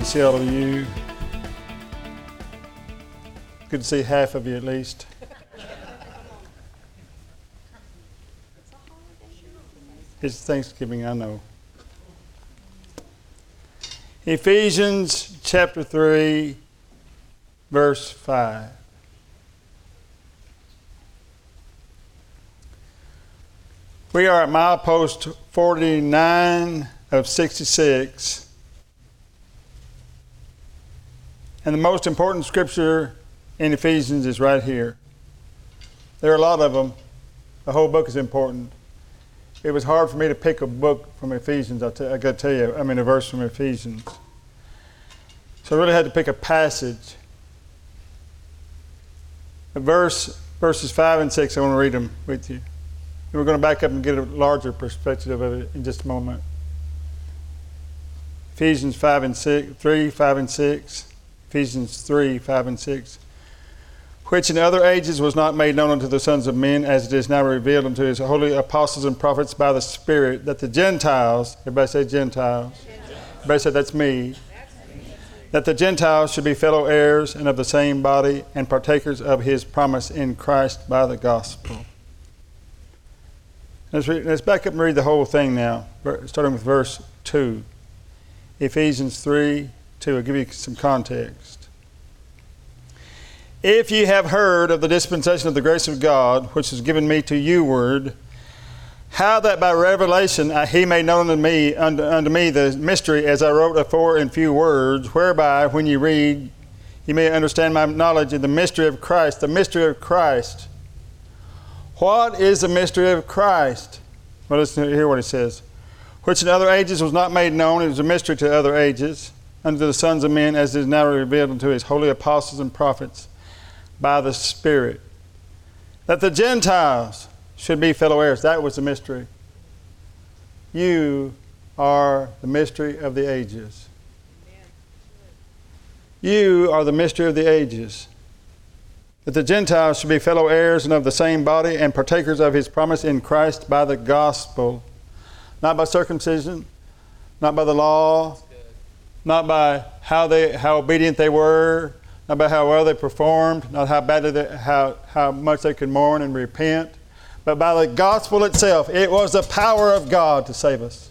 Good to see all of you. Good to see half of you at least. It's Thanksgiving, I know. Ephesians chapter 3, verse 5. We are at milepost 49 of 66. And the most important scripture in Ephesians is right here. There are a lot of them. The whole book is important. It was hard for me to pick a book from Ephesians, I, t- I got to tell you, I mean, a verse from Ephesians. So I really had to pick a passage. A verse, verses 5 and 6, I want to read them with you. And we're going to back up and get a larger perspective of it in just a moment. Ephesians 5 and 6, 3, 5 and 6. Ephesians 3, 5 and 6. Which in other ages was not made known unto the sons of men, as it is now revealed unto his holy apostles and prophets by the Spirit, that the Gentiles, everybody say Gentiles. Gentiles. Everybody say that's me. That the Gentiles should be fellow heirs and of the same body and partakers of his promise in Christ by the gospel. Let's, read, let's back up and read the whole thing now, starting with verse 2. Ephesians 3 2. I'll give you some context. If ye have heard of the dispensation of the grace of God, which is given me to you word, how that by revelation he made known unto me, unto, unto me the mystery, as I wrote afore in few words, whereby when ye read, ye may understand my knowledge of the mystery of Christ. The mystery of Christ. What is the mystery of Christ? Well, to hear what he says which in other ages was not made known, it was a mystery to other ages, unto the sons of men, as is now revealed unto his holy apostles and prophets by the Spirit. That the Gentiles should be fellow heirs. That was the mystery. You are the mystery of the ages. You are the mystery of the ages. That the Gentiles should be fellow heirs and of the same body and partakers of his promise in Christ by the gospel not by circumcision, not by the law, not by how they how obedient they were, not by how well they performed, not how badly they, how how much they could mourn and repent, but by the gospel itself. It was the power of God to save us.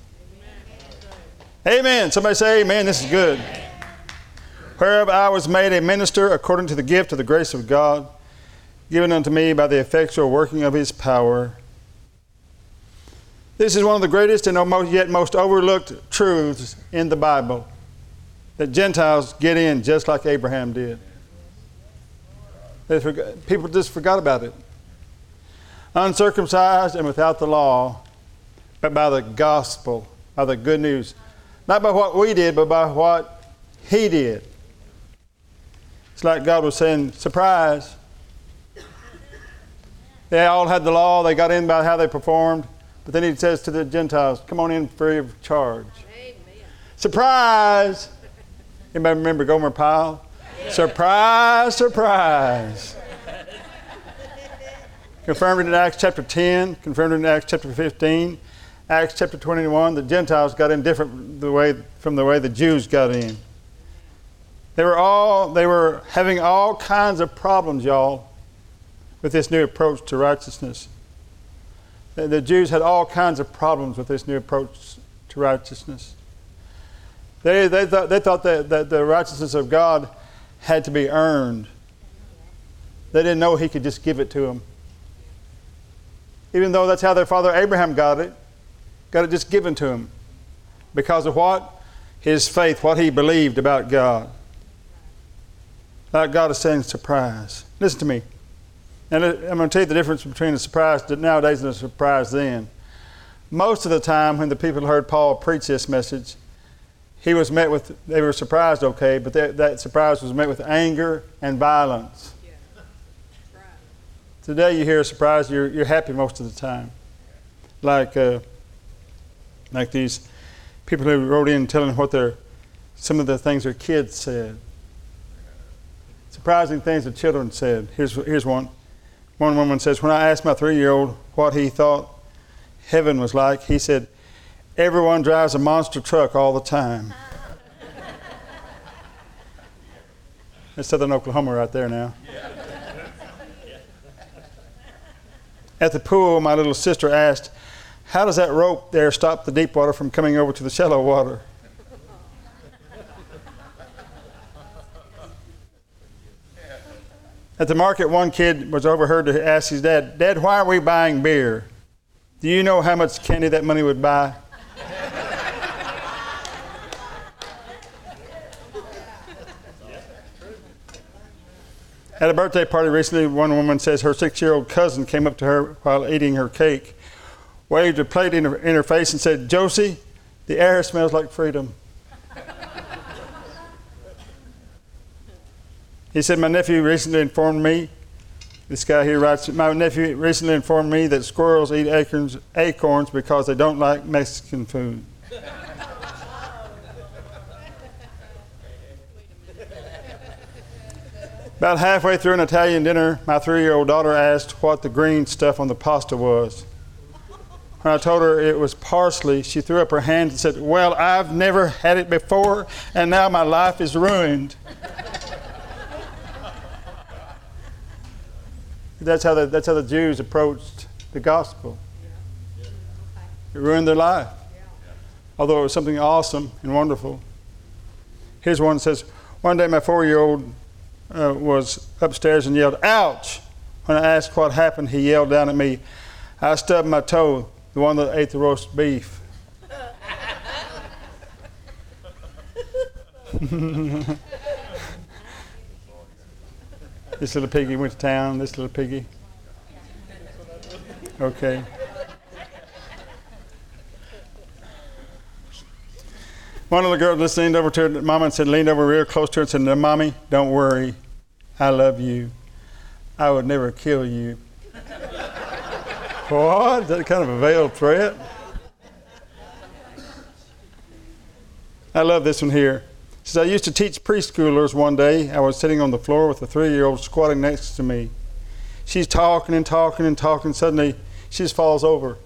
Amen. amen. Somebody say amen. This is good. Whereof I was made a minister according to the gift of the grace of God, given unto me by the effectual working of his power this is one of the greatest and yet most overlooked truths in the Bible that Gentiles get in just like Abraham did. Forgot, people just forgot about it. Uncircumcised and without the law, but by the gospel, by the good news. Not by what we did, but by what He did. It's like God was saying, surprise. They all had the law, they got in by how they performed. But then he says to the Gentiles, Come on in free of charge. Amen. Surprise! Anybody remember Gomer Pyle? Surprise, surprise. confirmed in Acts chapter 10, confirmed in Acts chapter 15, Acts chapter 21, the Gentiles got in different the way from the way the Jews got in. They were all they were having all kinds of problems, y'all, with this new approach to righteousness the Jews had all kinds of problems with this new approach to righteousness. They, they, thought, they thought that, that the righteousness of God had to be earned. They didn't know He could just give it to them. Even though that's how their father Abraham got it, got it just given to him. Because of what? His faith, what he believed about God. That God is saying surprise. Listen to me. And I'm going to tell you the difference between a surprise nowadays and a surprise then. Most of the time, when the people heard Paul preach this message, he was met with, they were surprised, okay, but that, that surprise was met with anger and violence. Yeah. Right. Today you hear a surprise, you're, you're happy most of the time. Like, uh, like these people who wrote in telling what their, some of the things their kids said. Surprising things the children said. Here's, here's one. One woman says, When I asked my three year old what he thought heaven was like, he said, Everyone drives a monster truck all the time. That's southern Oklahoma right there now. At the pool, my little sister asked, How does that rope there stop the deep water from coming over to the shallow water? At the market, one kid was overheard to ask his dad, Dad, why are we buying beer? Do you know how much candy that money would buy? At a birthday party recently, one woman says her six year old cousin came up to her while eating her cake, waved a plate in her, in her face, and said, Josie, the air smells like freedom. he said, My nephew recently informed me, this guy here writes, My nephew recently informed me that squirrels eat acorns, acorns because they don't like Mexican food. About halfway through an Italian dinner, my three year old daughter asked what the green stuff on the pasta was. When I told her it was parsley, she threw up her hand and said, Well, I've never had it before, and now my life is ruined. that's, how the, that's how the Jews approached the gospel. It ruined their life. Although it was something awesome and wonderful. Here's one that says, One day my four year old uh, was upstairs and yelled, Ouch! When I asked what happened, he yelled down at me, I stubbed my toe, the one that ate the roast beef. this little piggy went to town, this little piggy. Okay. One of the girls just leaned over to her mama and said, leaned over real close to her and said, Mommy, don't worry. I love you. I would never kill you. what? That kind of a veiled threat? I love this one here. Says, I used to teach preschoolers one day. I was sitting on the floor with a three year old squatting next to me. She's talking and talking and talking. Suddenly, she just falls over.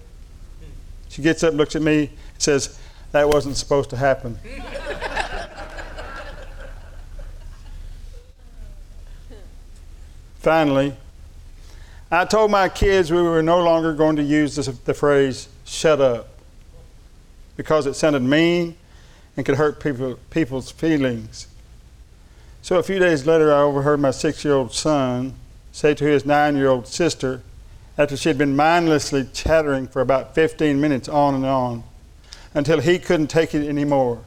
She gets up, looks at me, and says, that wasn't supposed to happen. Finally, I told my kids we were no longer going to use this, the phrase shut up because it sounded mean and could hurt people, people's feelings. So a few days later, I overheard my six year old son say to his nine year old sister, after she had been mindlessly chattering for about 15 minutes on and on, until he couldn't take it anymore.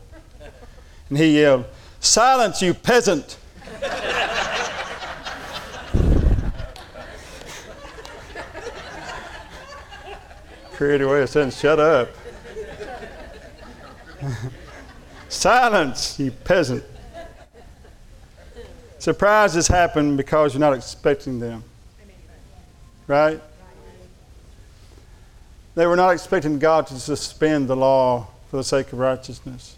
And he yelled, Silence, you peasant! Creative way of saying, Shut up. Silence, you peasant. Surprises happen because you're not expecting them. Right? They were not expecting God to suspend the law for the sake of righteousness.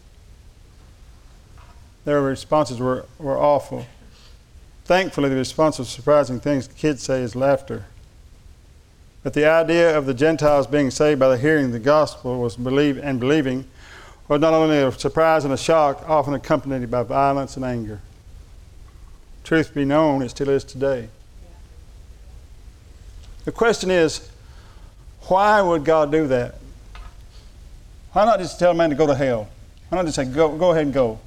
Their responses were, were awful. Thankfully, the response of surprising things kids say is laughter. But the idea of the Gentiles being saved by the hearing of the gospel was believe and believing was not only a surprise and a shock, often accompanied by violence and anger. Truth be known, it still is today. The question is, why would God do that? Why not just tell a man to go to hell? Why not just say, go, go ahead and go?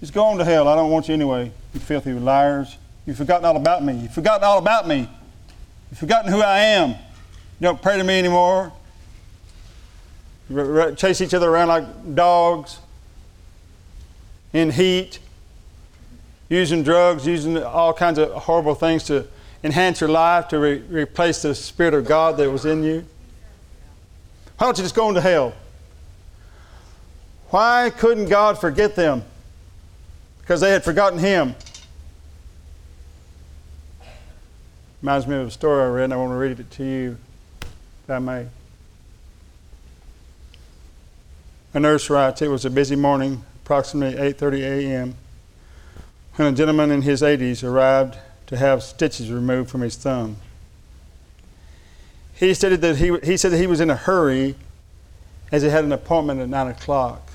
Just go on to hell. I don't want you anyway, you filthy liars. You've forgotten all about me. You've forgotten all about me. You've forgotten who I am. You don't pray to me anymore. You chase each other around like dogs in heat, using drugs, using all kinds of horrible things to enhance your life, to re- replace the Spirit of God that was in you? Why don't you just go into hell? Why couldn't God forget them? Because they had forgotten Him. Reminds me of a story I read, and I want to read it to you, if I may. A nurse writes, It was a busy morning, approximately 8.30 a.m., when a gentleman in his 80s arrived to have stitches removed from his thumb. He stated that he, he said that he was in a hurry as he had an appointment at 9 o'clock.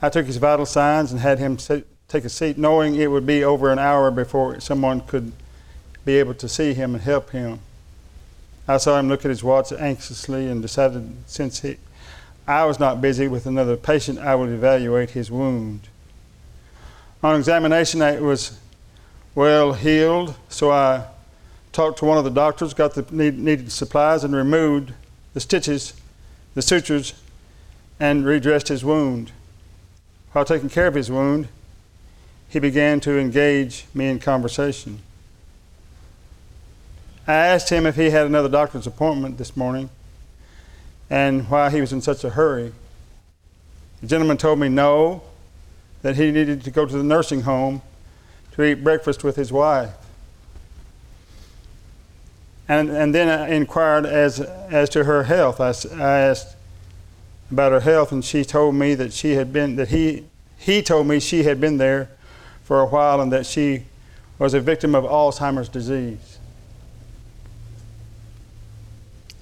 I took his vital signs and had him sit, take a seat, knowing it would be over an hour before someone could be able to see him and help him. I saw him look at his watch anxiously and decided since he, I was not busy with another patient, I would evaluate his wound. On examination, it was well healed, so I talked to one of the doctors, got the needed supplies, and removed the stitches, the sutures, and redressed his wound. While taking care of his wound, he began to engage me in conversation. I asked him if he had another doctor's appointment this morning and why he was in such a hurry. The gentleman told me no, that he needed to go to the nursing home to eat breakfast with his wife. And, and then I inquired as, as to her health. I, I asked about her health, and she told me that she had been, that he, he told me she had been there for a while and that she was a victim of Alzheimer's disease.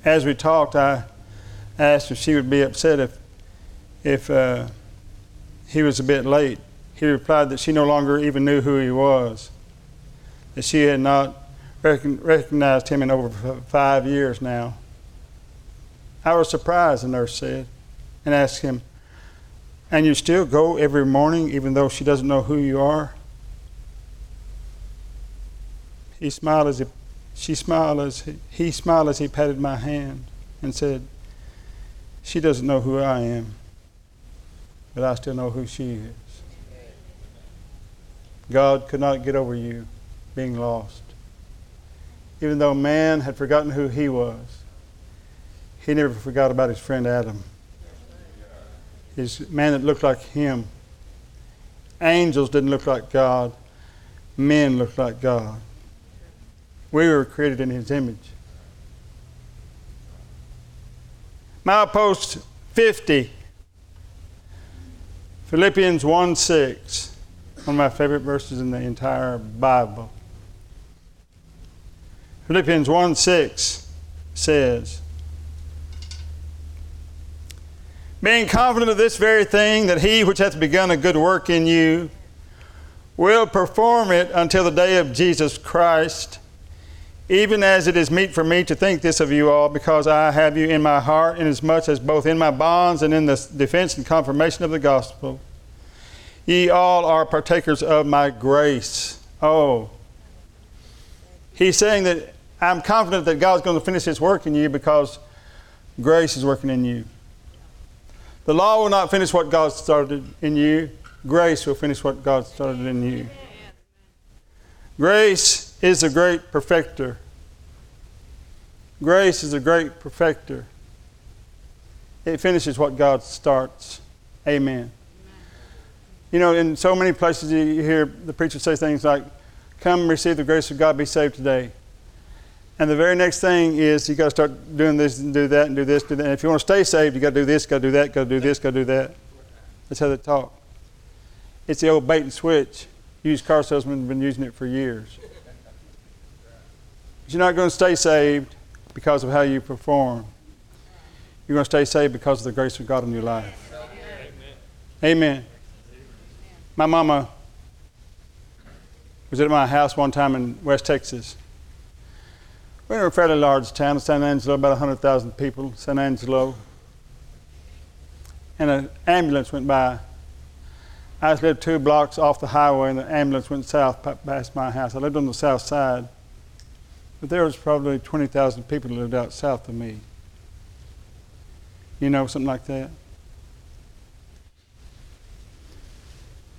As we talked, I asked if she would be upset if, if uh, he was a bit late. He replied that she no longer even knew who he was, that she had not recognized him in over five years now. I was surprised, the nurse said, and asked him, And you still go every morning even though she doesn't know who you are? He smiled as he, she smiled as he, he smiled as he patted my hand and said, She doesn't know who I am but I still know who she is. God could not get over you being lost. Even though man had forgotten who he was, he never forgot about his friend Adam. His man that looked like him. Angels didn't look like God, men looked like God. We were created in his image. Milepost 50 Philippians 1 6, one of my favorite verses in the entire Bible. Philippians 1 6 says, Being confident of this very thing, that he which hath begun a good work in you will perform it until the day of Jesus Christ, even as it is meet for me to think this of you all, because I have you in my heart, inasmuch as both in my bonds and in the defense and confirmation of the gospel, ye all are partakers of my grace. Oh. He's saying that I'm confident that God's going to finish his work in you because grace is working in you. The law will not finish what God started in you. Grace will finish what God started in you. Grace is a great perfecter. Grace is a great perfecter. It finishes what God starts. Amen. You know, in so many places you hear the preacher say things like, Come receive the grace of God, be saved today. And the very next thing is you got to start doing this and do that and do this, do that. And if you want to stay saved, you got to do this, got to do that, got to do this, got to do that. That's how they talk. It's the old bait and switch. Used car salesmen have been using it for years. But you're not going to stay saved because of how you perform. You're going to stay saved because of the grace of God in your life. Amen. Amen. My mama was at my house one time in West Texas. We're in a fairly large town, San Angelo, about 100,000 people, San Angelo. And an ambulance went by. I lived two blocks off the highway, and the ambulance went south past my house. I lived on the south side. But there was probably 20,000 people that lived out south of me. You know, something like that.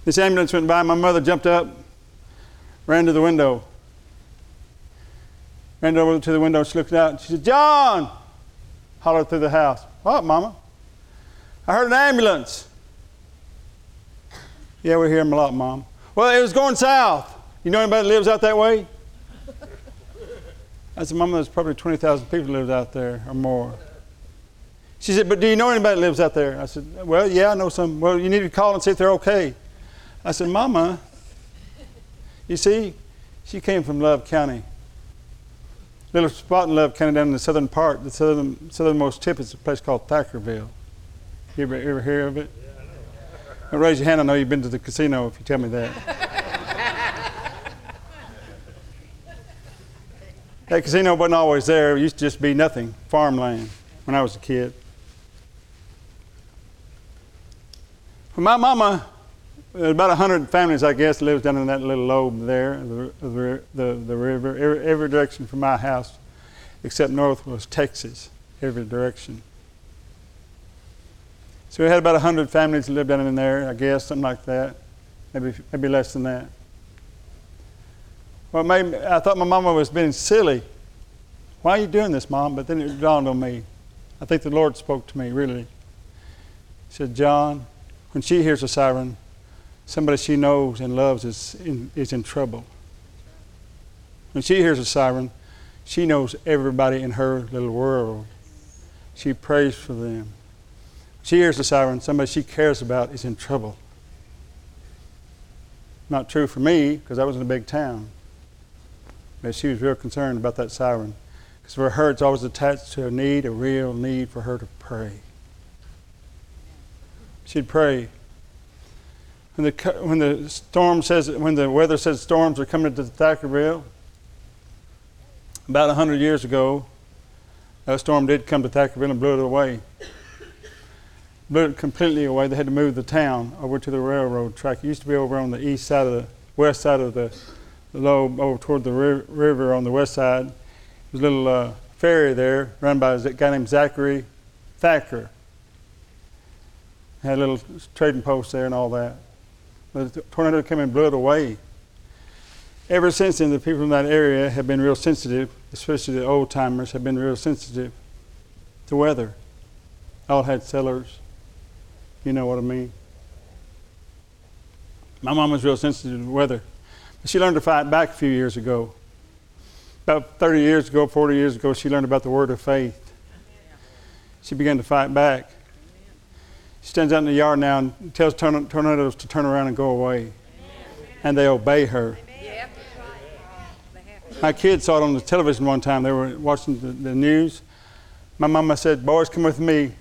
This ambulance went by. My mother jumped up, ran to the window, ran over to the window. She looked out. And she said, John! Hollered through the house. What, Mama? I heard an ambulance. Yeah, we hear them a lot, Mom. Well, it was going south. You know anybody that lives out that way? I said, Mama, there's probably 20,000 people lives out there or more. She said, but do you know anybody that lives out there? I said, well, yeah, I know some. Well, you need to call and see if they're okay. I said, Mama, you see, she came from Love County. Little spot in Love County down in the southern part, the southern, southernmost tip is a place called Thackerville. You ever, ever hear of it? Well, raise your hand. I know you've been to the casino if you tell me that. that casino wasn't always there. It used to just be nothing, farmland, when I was a kid. For my mama, about 100 families, I guess, lives down in that little lobe there, the, the, the, the river. Every, every direction from my house, except north, was Texas, every direction. So we had about 100 families that lived down in there, I guess, something like that. Maybe, maybe less than that. Well, maybe, I thought my mama was being silly. Why are you doing this, Mom? But then it dawned on me. I think the Lord spoke to me, really. He said, John, when she hears a siren, somebody she knows and loves is in, is in trouble. When she hears a siren, she knows everybody in her little world. She prays for them. She hears a siren, somebody she cares about is in trouble. Not true for me, because I was in a big town. But she was real concerned about that siren. Because for her, it's always attached to a need, a real need for her to pray. She'd pray. When the, when the storm says, when the weather says storms are coming to Thackerville, about 100 years ago, a storm did come to Thackerville and blew it away. Blew it completely away. They had to move the town over to the railroad track. It used to be over on the east side of the west side of the, the lobe, over toward the ri- river on the west side. There's a little uh, ferry there run by a guy named Zachary Thacker. Had a little trading post there and all that. The tornado came and blew it away. Ever since then, the people in that area have been real sensitive, especially the old timers have been real sensitive to weather. All had cellars. You know what I mean? My mom was real sensitive to weather. She learned to fight back a few years ago. About 30 years ago, 40 years ago, she learned about the word of faith. She began to fight back. She stands out in the yard now and tells tornadoes to turn around and go away. And they obey her. My kids saw it on the television one time. They were watching the, the news. My mama said, Boys, come with me.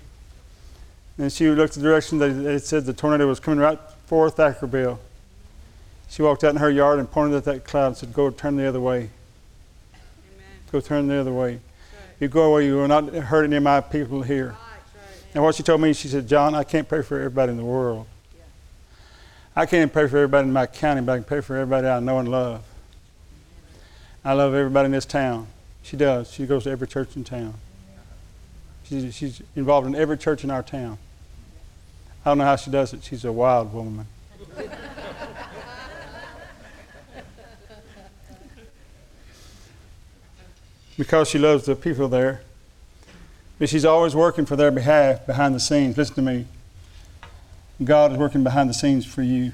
And she looked the direction that it said the tornado was coming right for Thackerville. She walked out in her yard and pointed at that cloud and said, Go turn the other way. Amen. Go turn the other way. You go away, you will not hurt any of my people here. And what she told me, she said, John, I can't pray for everybody in the world. I can't pray for everybody in my county, but I can pray for everybody I know and love. I love everybody in this town. She does. She goes to every church in town. She's involved in every church in our town. I don't know how she does it. She's a wild woman. because she loves the people there. But she's always working for their behalf behind the scenes. Listen to me. God is working behind the scenes for you.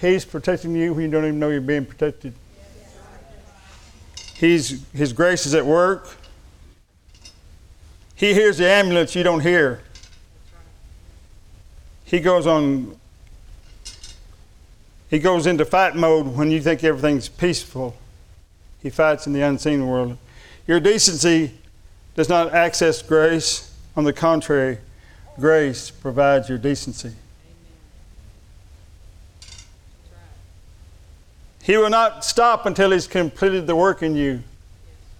He's protecting you when you don't even know you're being protected. He's, his grace is at work. He hears the ambulance you don't hear. He goes on, he goes into fight mode when you think everything's peaceful. He fights in the unseen world. Your decency does not access grace. On the contrary, grace provides your decency. He will not stop until he's completed the work in you.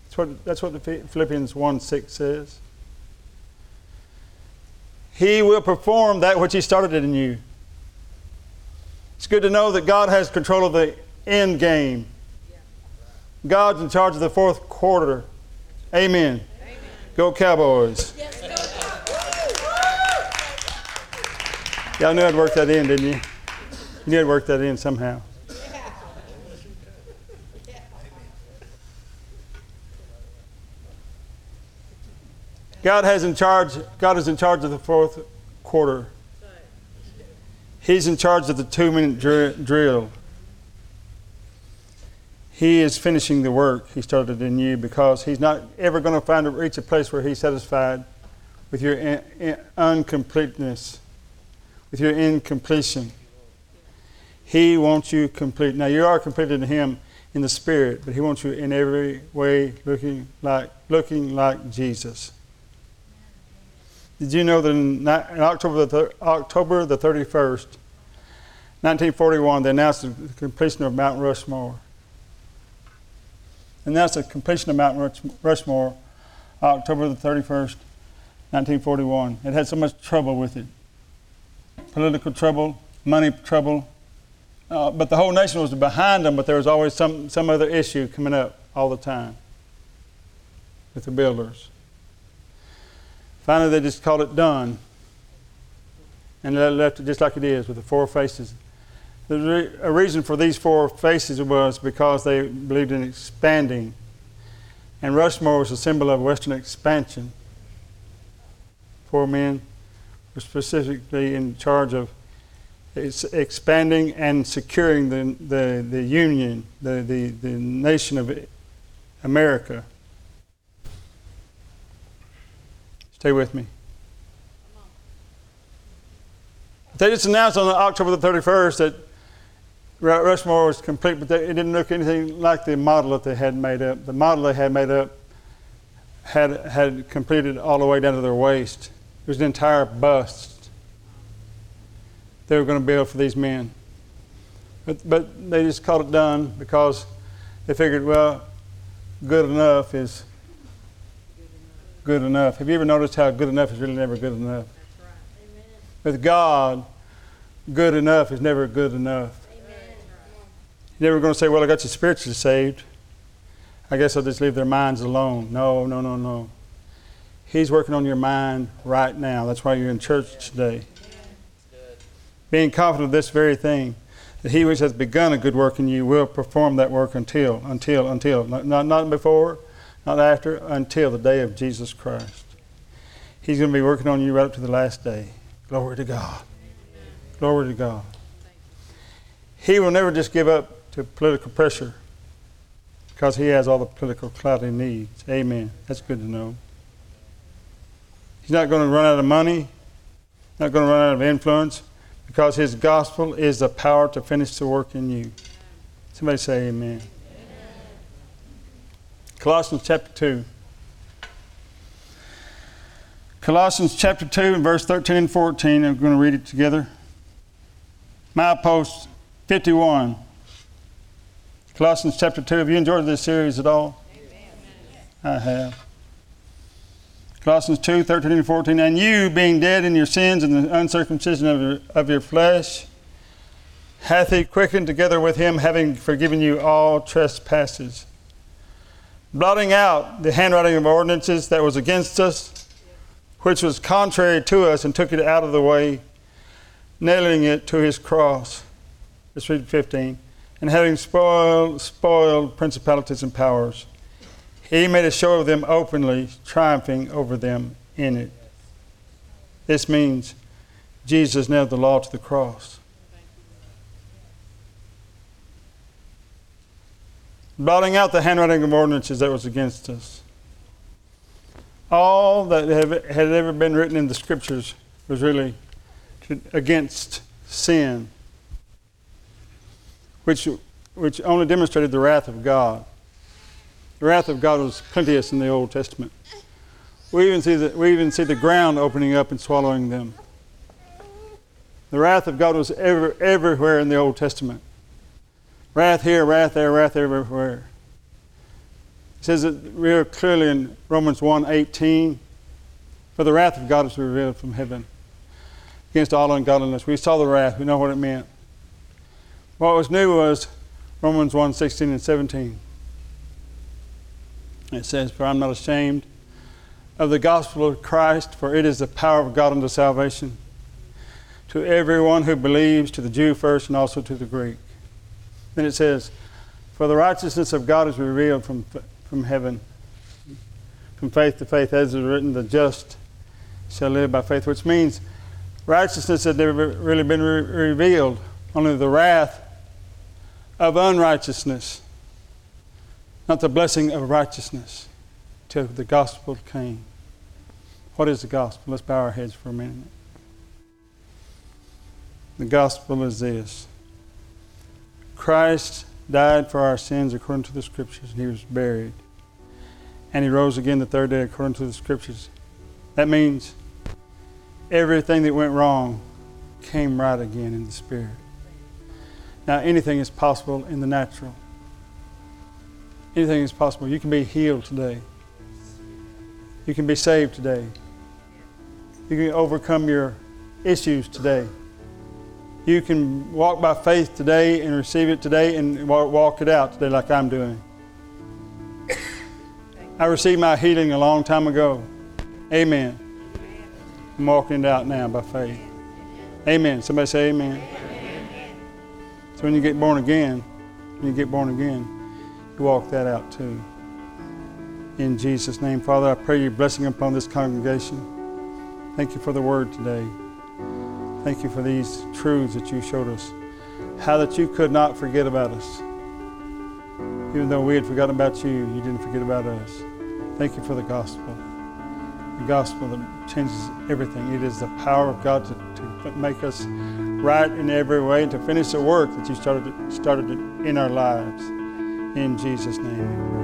That's what, that's what the Philippians 1 6 says. He will perform that which he started in you. It's good to know that God has control of the end game. God's in charge of the fourth quarter. Amen. Amen. Go Cowboys. Yes, go Y'all knew I'd work that in, didn't you? You knew I'd work that in somehow. God has in charge. God is in charge of the fourth quarter. He's in charge of the two-minute dr- drill. He is finishing the work He started in you because He's not ever going to find reach a place where He's satisfied with your in, in, uncompleteness, with your incompletion. He wants you complete. Now you are completed in Him in the Spirit, but He wants you in every way looking like looking like Jesus. Did you know that in, October the, October the 31st, 1941, they announced the completion of Mount Rushmore? And that's the completion of Mount Rushmore, October the 31st, 1941. It had so much trouble with it political trouble, money trouble. Uh, but the whole nation was behind them, but there was always some, some other issue coming up all the time with the builders. Finally, they just called it done. And left it just like it is with the four faces the a reason for these four faces was because they believed in expanding. And Rushmore was a symbol of Western expansion. Four men were specifically in charge of expanding and securing the, the, the union, the, the, the nation of America. Stay with me. They just announced on October the 31st that Rushmore was complete, but they, it didn't look anything like the model that they had made up. The model they had made up had, had completed all the way down to their waist. It was an entire bust they were going to build for these men. But, but they just called it done because they figured, well, good enough is good enough. Have you ever noticed how good enough is really never good enough? Right. With God, good enough is never good enough. You're never going to say, Well, I got you spiritually saved. I guess I'll just leave their minds alone. No, no, no, no. He's working on your mind right now. That's why you're in church today. Being confident of this very thing, that he which has begun a good work in you will perform that work until, until, until. Not, not before, not after, until the day of Jesus Christ. He's going to be working on you right up to the last day. Glory to God. Glory to God. He will never just give up to political pressure because he has all the political clout he needs. Amen. That's good to know. He's not going to run out of money, not going to run out of influence because his gospel is the power to finish the work in you. Somebody say amen. amen. Colossians chapter 2. Colossians chapter 2 and verse 13 and 14. I'm going to read it together. Milepost 51. Colossians chapter 2. Have you enjoyed this series at all? Amen. I have. Colossians 2 13 and 14. And you, being dead in your sins and the uncircumcision of your, of your flesh, hath he quickened together with him, having forgiven you all trespasses, blotting out the handwriting of ordinances that was against us, which was contrary to us, and took it out of the way, nailing it to his cross. Let's read 15 and having spoiled, spoiled principalities and powers, he made a show of them openly, triumphing over them in it. This means Jesus nailed the law to the cross. Blotting out the handwriting of ordinances that was against us. All that had ever been written in the scriptures was really against sin which, which only demonstrated the wrath of God. The wrath of God was plenteous in the Old Testament. We even see the, we even see the ground opening up and swallowing them. The wrath of God was ever, everywhere in the Old Testament. Wrath here, wrath there, wrath everywhere. It says it real clearly in Romans 1:18, for the wrath of God is revealed from heaven against all ungodliness. We saw the wrath, we know what it meant. What was new was Romans 1 16 and 17. It says, For I'm not ashamed of the gospel of Christ, for it is the power of God unto salvation to everyone who believes, to the Jew first and also to the Greek. Then it says, For the righteousness of God is revealed from, from heaven, from faith to faith, as is written, the just shall live by faith, which means righteousness had never really been re- revealed, only the wrath of unrighteousness, not the blessing of righteousness, till the gospel came. What is the gospel? Let's bow our heads for a minute. The gospel is this Christ died for our sins according to the scriptures, and he was buried. And he rose again the third day according to the scriptures. That means everything that went wrong came right again in the spirit. Now, anything is possible in the natural. Anything is possible. You can be healed today. You can be saved today. You can overcome your issues today. You can walk by faith today and receive it today and walk it out today, like I'm doing. I received my healing a long time ago. Amen. I'm walking it out now by faith. Amen. Somebody say amen. So when you get born again, when you get born again, you walk that out too. In Jesus' name, Father, I pray your blessing upon this congregation. Thank you for the word today. Thank you for these truths that you showed us. How that you could not forget about us. Even though we had forgotten about you, you didn't forget about us. Thank you for the gospel. The gospel that changes everything. It is the power of God to, to make us right in every way and to finish the work that you started, started in our lives. In Jesus' name.